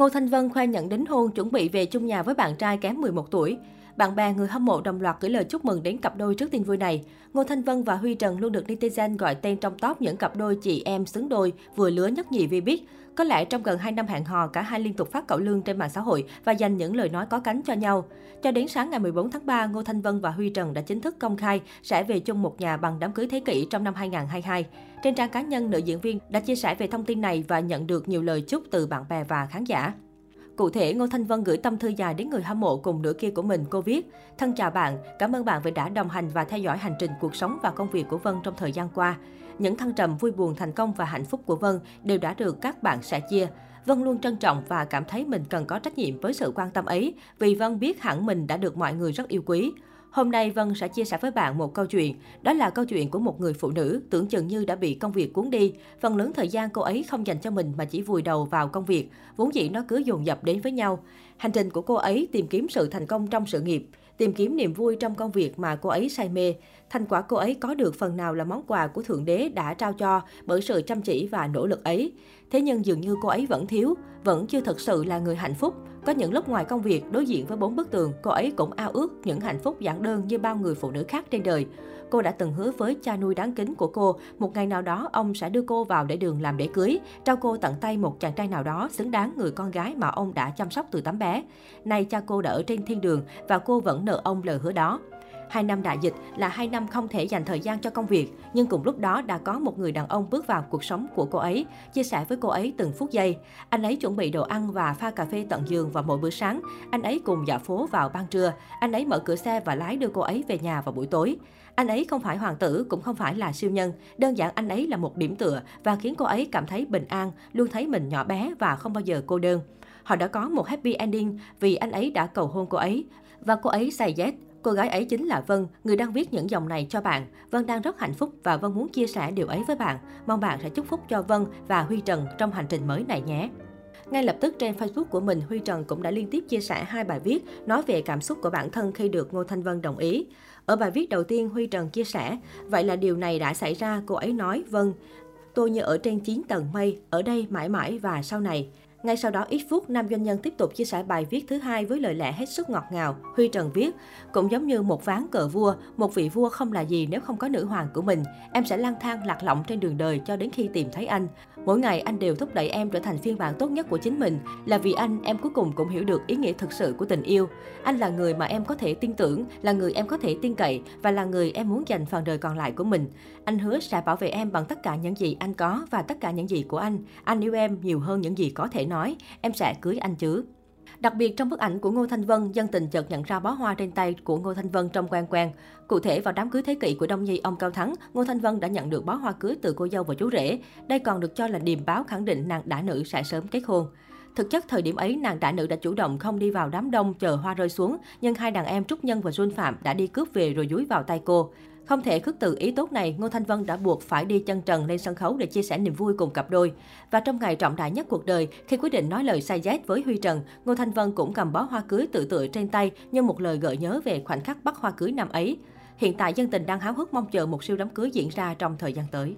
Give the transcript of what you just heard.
Ngô Thanh Vân khoe nhận đính hôn chuẩn bị về chung nhà với bạn trai kém 11 tuổi. Bạn bè người hâm mộ đồng loạt gửi lời chúc mừng đến cặp đôi trước tin vui này. Ngô Thanh Vân và Huy Trần luôn được netizen gọi tên trong top những cặp đôi chị em xứng đôi vừa lứa nhất nhì vi biết. Có lẽ trong gần 2 năm hẹn hò, cả hai liên tục phát cậu lương trên mạng xã hội và dành những lời nói có cánh cho nhau. Cho đến sáng ngày 14 tháng 3, Ngô Thanh Vân và Huy Trần đã chính thức công khai sẽ về chung một nhà bằng đám cưới thế kỷ trong năm 2022. Trên trang cá nhân, nữ diễn viên đã chia sẻ về thông tin này và nhận được nhiều lời chúc từ bạn bè và khán giả. Cụ thể, Ngô Thanh Vân gửi tâm thư dài đến người hâm mộ cùng nửa kia của mình. Cô viết, thân chào bạn, cảm ơn bạn vì đã đồng hành và theo dõi hành trình cuộc sống và công việc của Vân trong thời gian qua. Những thăng trầm, vui buồn, thành công và hạnh phúc của Vân đều đã được các bạn sẻ chia. Vân luôn trân trọng và cảm thấy mình cần có trách nhiệm với sự quan tâm ấy, vì Vân biết hẳn mình đã được mọi người rất yêu quý. Hôm nay Vân sẽ chia sẻ với bạn một câu chuyện. Đó là câu chuyện của một người phụ nữ tưởng chừng như đã bị công việc cuốn đi. Phần lớn thời gian cô ấy không dành cho mình mà chỉ vùi đầu vào công việc. Vốn dĩ nó cứ dồn dập đến với nhau. Hành trình của cô ấy tìm kiếm sự thành công trong sự nghiệp, tìm kiếm niềm vui trong công việc mà cô ấy say mê. Thành quả cô ấy có được phần nào là món quà của Thượng Đế đã trao cho bởi sự chăm chỉ và nỗ lực ấy. Thế nhưng dường như cô ấy vẫn thiếu, vẫn chưa thật sự là người hạnh phúc. Có những lúc ngoài công việc, đối diện với bốn bức tường, cô ấy cũng ao ước những hạnh phúc giản đơn như bao người phụ nữ khác trên đời. Cô đã từng hứa với cha nuôi đáng kính của cô, một ngày nào đó ông sẽ đưa cô vào để đường làm lễ cưới, trao cô tận tay một chàng trai nào đó xứng đáng người con gái mà ông đã chăm sóc từ tấm bé. Nay cha cô đã ở trên thiên đường và cô vẫn nợ ông lời hứa đó. Hai năm đại dịch là hai năm không thể dành thời gian cho công việc, nhưng cùng lúc đó đã có một người đàn ông bước vào cuộc sống của cô ấy, chia sẻ với cô ấy từng phút giây. Anh ấy chuẩn bị đồ ăn và pha cà phê tận giường vào mỗi bữa sáng. Anh ấy cùng dạo phố vào ban trưa. Anh ấy mở cửa xe và lái đưa cô ấy về nhà vào buổi tối. Anh ấy không phải hoàng tử, cũng không phải là siêu nhân. Đơn giản anh ấy là một điểm tựa và khiến cô ấy cảm thấy bình an, luôn thấy mình nhỏ bé và không bao giờ cô đơn. Họ đã có một happy ending vì anh ấy đã cầu hôn cô ấy. Và cô ấy say yes, Cô gái ấy chính là Vân, người đang viết những dòng này cho bạn. Vân đang rất hạnh phúc và Vân muốn chia sẻ điều ấy với bạn. Mong bạn sẽ chúc phúc cho Vân và Huy Trần trong hành trình mới này nhé. Ngay lập tức trên Facebook của mình, Huy Trần cũng đã liên tiếp chia sẻ hai bài viết nói về cảm xúc của bản thân khi được Ngô Thanh Vân đồng ý. Ở bài viết đầu tiên, Huy Trần chia sẻ, vậy là điều này đã xảy ra, cô ấy nói, vâng, tôi như ở trên 9 tầng mây, ở đây mãi mãi và sau này. Ngay sau đó ít phút, nam doanh nhân tiếp tục chia sẻ bài viết thứ hai với lời lẽ hết sức ngọt ngào. Huy Trần viết, cũng giống như một ván cờ vua, một vị vua không là gì nếu không có nữ hoàng của mình. Em sẽ lang thang lạc lõng trên đường đời cho đến khi tìm thấy anh. Mỗi ngày anh đều thúc đẩy em trở thành phiên bản tốt nhất của chính mình. Là vì anh, em cuối cùng cũng hiểu được ý nghĩa thực sự của tình yêu. Anh là người mà em có thể tin tưởng, là người em có thể tin cậy và là người em muốn dành phần đời còn lại của mình. Anh hứa sẽ bảo vệ em bằng tất cả những gì anh có và tất cả những gì của anh. Anh yêu em nhiều hơn những gì có thể nói, em sẽ cưới anh chứ. Đặc biệt trong bức ảnh của Ngô Thanh Vân, dân tình chợt nhận ra bó hoa trên tay của Ngô Thanh Vân trong quen quen. Cụ thể vào đám cưới thế kỷ của Đông Nhi ông Cao Thắng, Ngô Thanh Vân đã nhận được bó hoa cưới từ cô dâu và chú rể. Đây còn được cho là điềm báo khẳng định nàng đã nữ sẽ sớm kết hôn. Thực chất thời điểm ấy, nàng đã nữ đã chủ động không đi vào đám đông chờ hoa rơi xuống, nhưng hai đàn em Trúc Nhân và Jun Phạm đã đi cướp về rồi dúi vào tay cô. Không thể khước từ ý tốt này, Ngô Thanh Vân đã buộc phải đi chân trần lên sân khấu để chia sẻ niềm vui cùng cặp đôi. Và trong ngày trọng đại nhất cuộc đời, khi quyết định nói lời say dét với Huy Trần, Ngô Thanh Vân cũng cầm bó hoa cưới tự tựa trên tay như một lời gợi nhớ về khoảnh khắc bắt hoa cưới năm ấy. Hiện tại dân tình đang háo hức mong chờ một siêu đám cưới diễn ra trong thời gian tới.